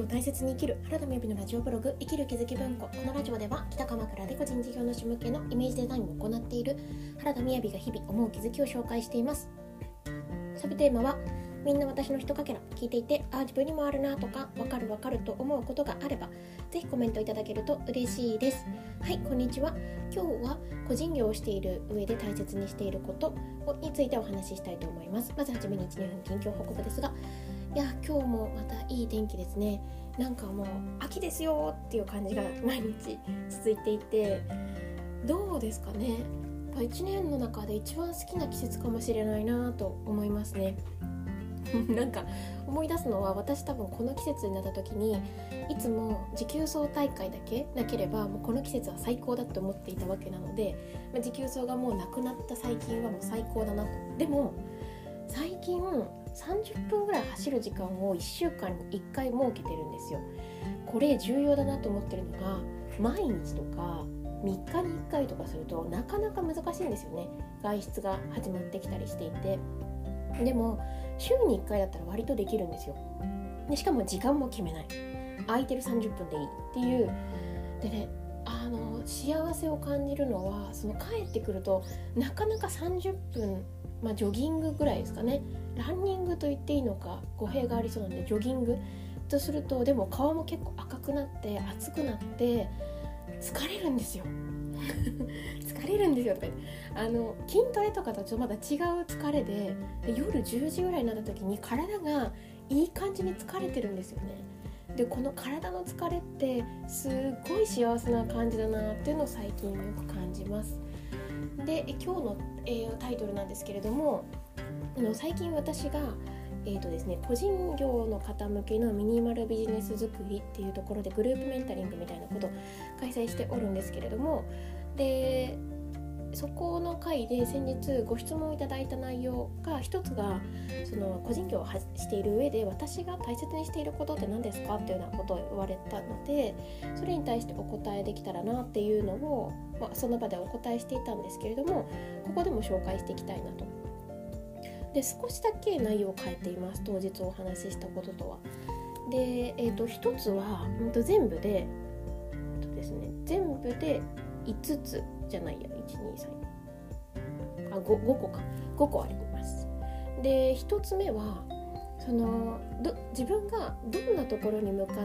を大切に生きる原田美由のラジオブログ生きる気づき文庫。このラジオでは北鎌倉で個人事業主向けのイメージデザインを行っている原田美由が日々思う気づきを紹介しています。サブテーマはみんな私のひとかけら聞いていてあ自分にもあるなとかわかるわかると思うことがあればぜひコメントいただけると嬉しいです。はいこんにちは。今日は個人業をしている上で大切にしていることについてお話ししたいと思います。まずはじめに1、2分近況報告ですがいや今日もまたいい天気ですね。なんかもう秋ですよっていう感じが毎日続いていてどうですかね。1年の中で一番好きな季節かもしれないなと思いますね。なんか思い出すのは私多分この季節になった時にいつも持久走大会だけなければもうこの季節は最高だと思っていたわけなので、まあ、持久走がもうなくなった最近はもう最高だな。とでも最近30分ぐらい走る時間を1週間に1回設けてるんですよ。これ重要だなと思ってるのが毎日とか3日に1回とかするとなかなか難しいんですよね。外出が始まってきたりしていて。でも週に1回だったら割とできるんですよ。でしかも時間も決めない。空いてる30分でいいっていう。でねあの幸せを感じるのはその帰ってくるとなかなか30分まあ、ジョギングぐらいですかね。ランニングと言っていいのか語弊がありそうなんでジョギング。とするとでも顔も結構赤くなって熱くなって疲れるんですよ。疲れるんですよとか言って。あの筋トレとかとちょっとまだ違う疲れで夜10時ぐらいになった時に体がいい感じに疲れてるんですよね。でこの体の疲れってすっごい幸せな感じだなっていうのを最近よく感じます。で今日の、えー、タイトルなんですけれどもあの最近私がえーとですね、個人業の方向けのミニマルビジネスづくりっていうところでグループメンタリングみたいなことを開催しておるんですけれどもでそこの回で先日ご質問いただいた内容が一つがその個人業をしている上で私が大切にしていることって何ですかっていうようなことを言われたのでそれに対してお答えできたらなっていうのを、まあ、その場でお答えしていたんですけれどもここでも紹介していきたいなと。で少しだけ内容を変えています当日お話ししたこととは。で、えーと、一つは、うん、と全部で、えーとですね、全部で5つじゃないや123あ 5, 5個か。5個あります。で1つ目はそのど自分がどんなところに向かっ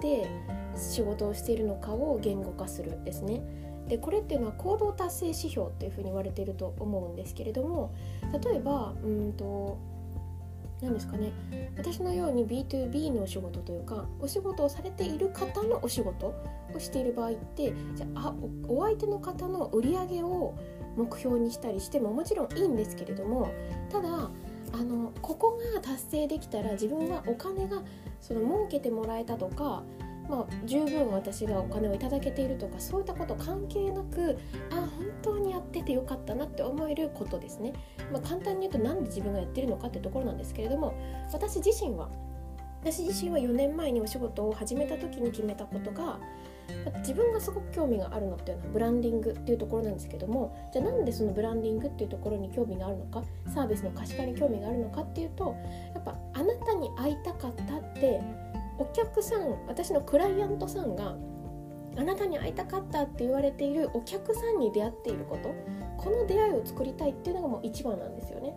て仕事をしているのかを言語化するですね。でこれっていうのは行動達成指標っていうふうに言われていると思うんですけれども例えばうんと何ですかね。私のように B2B のお仕事というかお仕事をされている方のお仕事をしている場合ってじゃあお相手の方の売り上げを目標にしたりしてももちろんいいんですけれどもただあのここが達成できたら自分はお金がその儲けてもらえたとかまあ、十分私がお金をいただけているとかそういったこと関係なくあ本当にやっててよかったなって思えることですね、まあ、簡単に言うと何で自分がやってるのかってところなんですけれども私自身は私自身は4年前にお仕事を始めた時に決めたことが自分がすごく興味があるのっていうのはブランディングっていうところなんですけどもじゃあなんでそのブランディングっていうところに興味があるのかサービスの可視化に興味があるのかっていうとやっぱあなたに会いたかったってお客さん私のクライアントさんがあなたに会いたかったって言われているお客さんに出会っていることこの出会いを作りたいっていうのがもう一番なんですよね。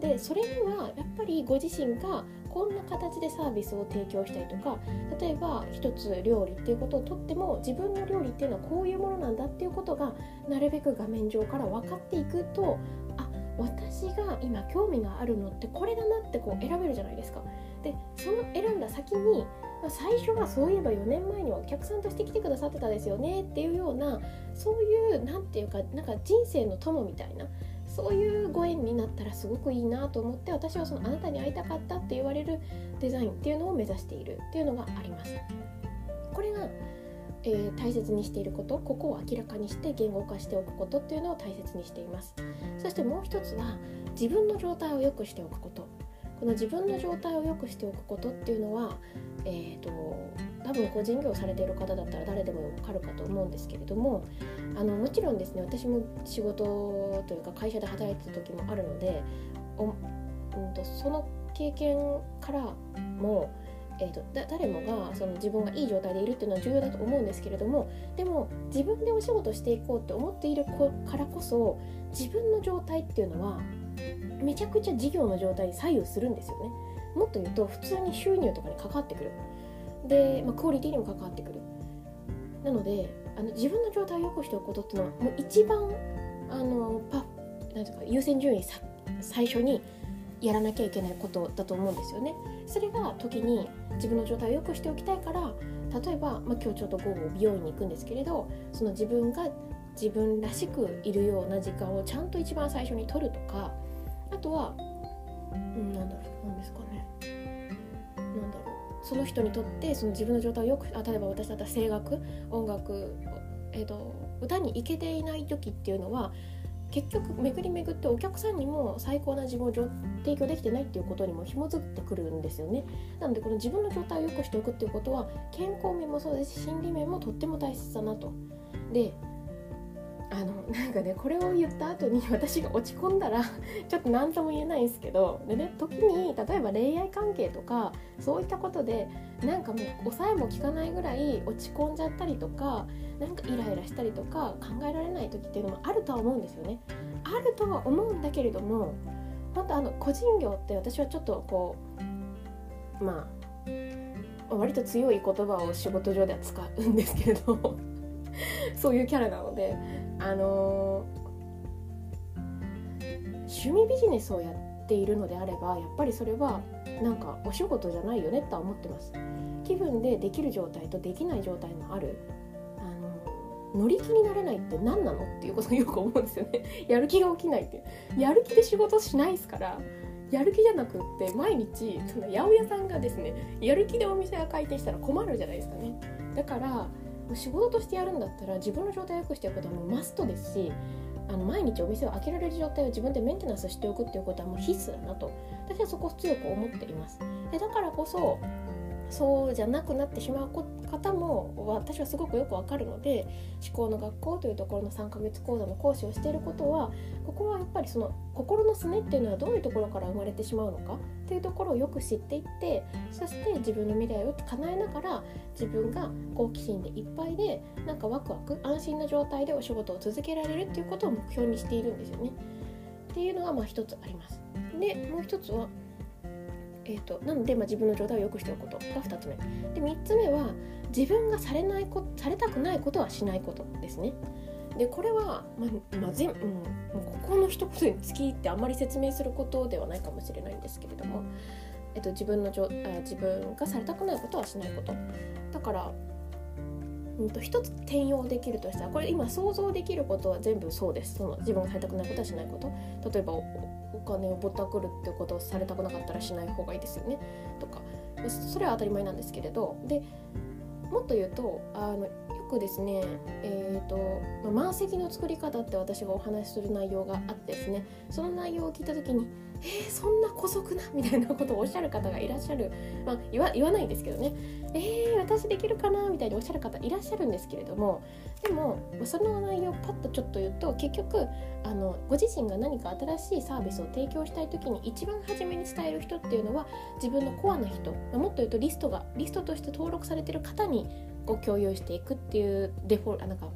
でそれにはやっぱりご自身がこんな形でサービスを提供したりとか例えば一つ料理っていうことをとっても自分の料理っていうのはこういうものなんだっていうことがなるべく画面上から分かっていくとあ私が今興味があるのってこれだなってこう選べるじゃないですか。でその選んだ先に最初はそういえば4年前にはお客さんとして来てくださってたですよねっていうようなそういう何て言うかなんか人生の友みたいなそういうご縁になったらすごくいいなと思って私はそのあなたに会いたかったって言われるデザインっていうのを目指しているっていうのがあります。これがえー、大切にしていることここを明らかにして言語化しておくことっていうのを大切にしています。そしてもう一つは自分の状態を良くしておくこと。この自分の状態を良くしておくことっていうのは、えーと、多分個人業されている方だったら誰でも分かるかと思うんですけれどもあのもちろんですね私も仕事というか会社で働いてた時もあるのでお、うんと、その経験からも、えーと、誰もがその自分がいい状態でいるっていうのは重要だと思うんですけれどもでも自分でお仕事していこうって思っているからこそ自分の状態っていうのはめちゃくちゃ事業の状態に左右するんですよね。もっと言うと普通に収入とかに関わってくる。で、まあ、クオリティにも関わってくる。なのであの自分の状態を良くしておくことっていうのはもう一番あのパなんていうか優先順位最初にやらなきゃいけないことだと思うんですよね。それが時に自分の状態を良くしておきたいから例えば、まあ、今日ちょっと午後美容院に行くんですけれどその自分が自分らしくいるような時間をちゃんと一番最初に取るとかあとは、うん、なんだろうなんですかねなんだろうその人にとってその自分の状態をよくあ例えば私だったら声楽音楽、えーと歌に行けていない時っていうのは結局巡り巡ってお客さんにも最高な自分を提供できてないっていうことにも紐づいてくるんですよね。なのでこの自分の状態を良くしておくっていうことは健康面もそうですし心理面もとっても大切だなと。でなんかねこれを言った後に私が落ち込んだら ちょっと何とも言えないんですけどでね時に例えば恋愛関係とかそういったことでなんかもう抑えも効かないぐらい落ち込んじゃったりとかなんかイライラしたりとか考えられない時っていうのもあるとは思うんですよね。あるとは思うんだけれども本当あの個人業って私はちょっとこうまあ割と強い言葉を仕事上では使うんですけれどそういうキャラなのであの趣味ビジネスをやっているのであればやっぱりそれはなんかお仕事じゃないよねとは思ってます。気分でできる状態とできない状態もある。あの乗り気になれないって何なのっていうことをよく思うんですよね。やる気が起きないってやる気で仕事しないですからやる気じゃなくって毎日その八百屋さんがですねやる気でお店が開店したら困るじゃないですかね。だから仕事としてやるんだったら自分の状態を良くしていくことはもうマストですしあの毎日お店を開けられる状態を自分でメンテナンスしておくっていうことはもう必須だなと。私はそこを強く思っています。でだからこそそうじゃなくなってしまう方も私はすごくよくわかるので思考の学校というところの3ヶ月講座の講師をしていることはここはやっぱりその心のすねっていうのはどういうところから生まれてしまうのかっていうところをよく知っていってそして自分の未来を叶えながら自分が好奇心でいっぱいでなんかワクワク安心な状態でお仕事を続けられるっていうことを目標にしているんですよね。っていうのがまあ一つあります。でもう一つはえーと、なので、まあ、自分の状態を良くしておくこと。が2つ目。で3つ目は自分がされないこされたくないことはしないことですね。でこれは、まあまあぜうん、もうここの一言につきってあんまり説明することではないかもしれないんですけれども、えっと、自分のじょあ自分がされたくないことはしないこと。だからうんと、一つ転用できるとしたらこれ今想像できることは全部そうです。その自分がされたくないことはしないこと。例えばお金をぼったくるってことをされたくなかったらしない方がいいですよね。とか。それは当たり前なんですけれど。でもっと言うとあのよくですね、えーとまあ、満席の作り方って私がお話しする内容があってですね。その内容を聞いた時に「えー、そんな姑息な」みたいなことをおっしゃる方がいらっしゃる、まあ、言わ言わないんですけどね「えー、私できるかな」みたいにおっしゃる方いらっしゃるんですけれども。でもその内容をパッとちょっと言うと結局あのご自身が何か新しいサービスを提供したい時に一番初めに伝える人っていうのは自分のコアな人。もっと言うとリストがリストとして登録されてる方にこう共有していくっていうデフォルなんか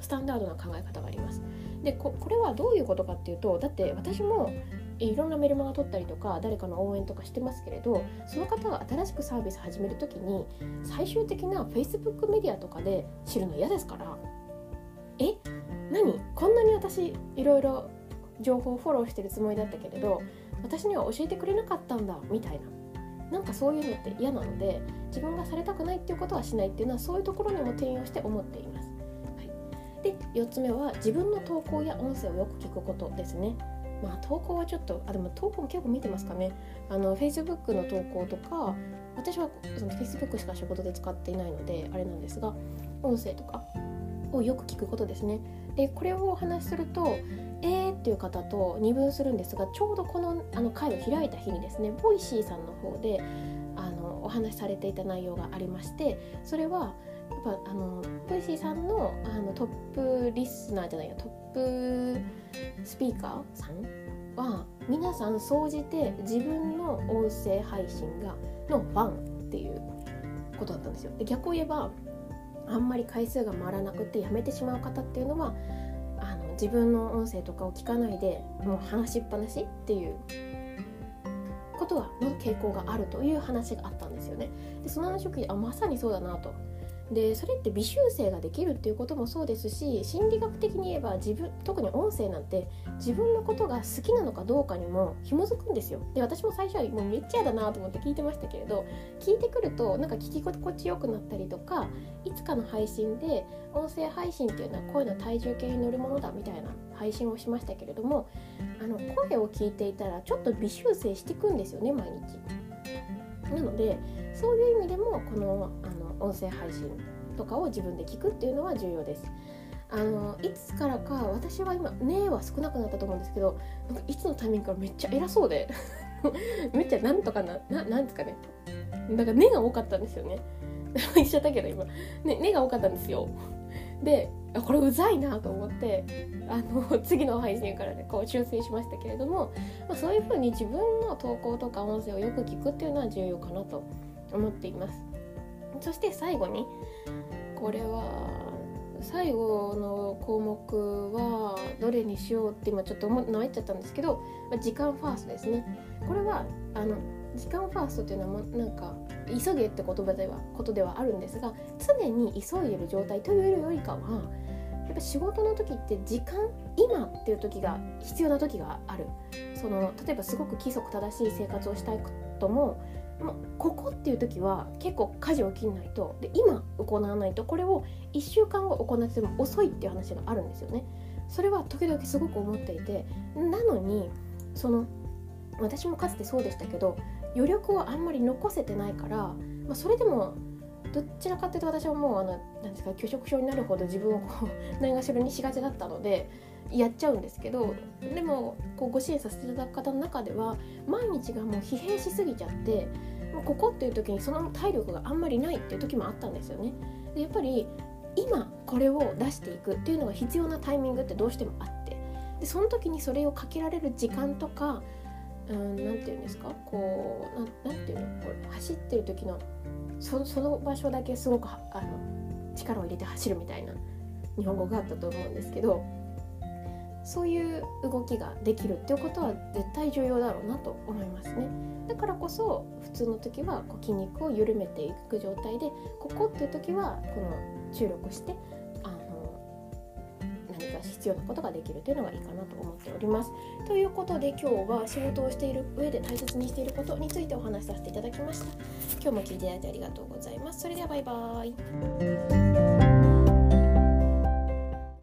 スタンダードな考え方があります。でこれはどういうことかっていうとだって私もいろんなメルマガ取ったりとか誰かの応援とかしてますけれどその方が新しくサービス始める時に最終的な Facebook メディアとかで知るの嫌ですからえ何？こんなに私いろいろ情報をフォローしてるつもりだったけれど私には教えてくれなかったんだみたいななんかそういうのって嫌なので自分がされたくないっていうことはしないっていうのはそういうところにも転用して思っています。はい、で4つ目は自分の投稿や音声をよく聞くことですね。まあ投稿はちょっとあでも投稿も結構見てますかね。あの Facebook の投稿とか私はその Facebook しか仕事で使っていないのであれなんですが音声とかをよく聞くことですね。でこれをお話しするとえーっていう方と二分するんですがちょうどこのあの会を開いた日にですね Voicy さんの方であのお話しされていた内容がありましてそれはやっぱあの Voicy さんのあのトップリスナーじゃないやトップスピーカーさんは皆さん総じて自分の音声配信がのファンっていうことだったんですよ。で逆を言えばあんまり回数が回らなくてやめてしまう方っていうのはあの自分の音声とかを聞かないでもう話しっぱなしっていうことはの傾向があるという話があったんですよね。でその話を聞いてあまさにそうだなと。でそれって微修正ができるっていうこともそうですし心理学的に言えば自分特に音声なんて自分のことが好きなのかどうかにも紐づくんですよで私も最初はもうめっちゃ嫌だなと思って聞いてましたけれど聞いてくるとなんか聞き心地よくなったりとかいつかの配信で音声配信っていうのは声の体重計に乗るものだみたいな配信をしましたけれどもあの声を聞いていたらちょっと微修正していくんですよね毎日。なのでそういう意味でもこのあの音声配信とかを自分で聞くっていうのは重要です。あのいつからか私は今「ね」は少なくなったと思うんですけどなんかいつのタイミングからめっちゃ偉そうで めっちゃなんとかなななんですかね。なんか「ね」が多かったんですよね。言っちゃったけど今「ね」ねが多かったんですよ。でこれうざいなと思ってあの次の配信からねこう修正しましたけれども、まあ、そういうふうに自分の投稿とか音声をよく聞くっていうのは重要かなと思っています。そして最後にこれは最後の項目はどれにしようって今ちょっと思っちゃったんですけど時間ファーストですね。これはあの時間ファーストっていうのはなんか急げって言葉ではことではあるんですが常に急いでる状態というよりかはやっぱ仕事の時って時間今っていう時が必要な時がある。その例えばすごく規則正しい生活をしたいこともまここっていう時は結構舵を切んないとで今行わないとこれを1週間後行っても遅いっていう話があるんですよね。それは時々すごく思っていてなのにその私もかつてそうでしたけど余力をあんまり残せてないから、まあ、それでもどちらかというと私はもうあのなんですか拒食症になるほど自分をこうないがしろにしがちだったのでやっちゃうんですけどでもこうご支援させていただく方の中では毎日がもう疲弊しすぎちゃってもうここっていう時にその体力があんまりないっていう時もあったんですよね。でやっぱり今これを出していくっていうのが必要なタイミングってどうしてもあってでその時にそれをかけられる時間とか何て言うんですか？こう何て言うの？これ走ってる時のそその場所だけすごくあの力を入れて走るみたいな日本語があったと思うんですけどそういう動きができるっていうことは絶対重要だろうなと思いますね。だからこそ普通の時はこう筋肉を緩めていく状態でここっていう時はこの注力してあの何か必要なことができるというのがいいかなと思っております。ということで今日は仕事をしている上で大切にしていることについてお話しさせていただきました。今日も聞いていただいてありがとうございます。それではバイバーイ。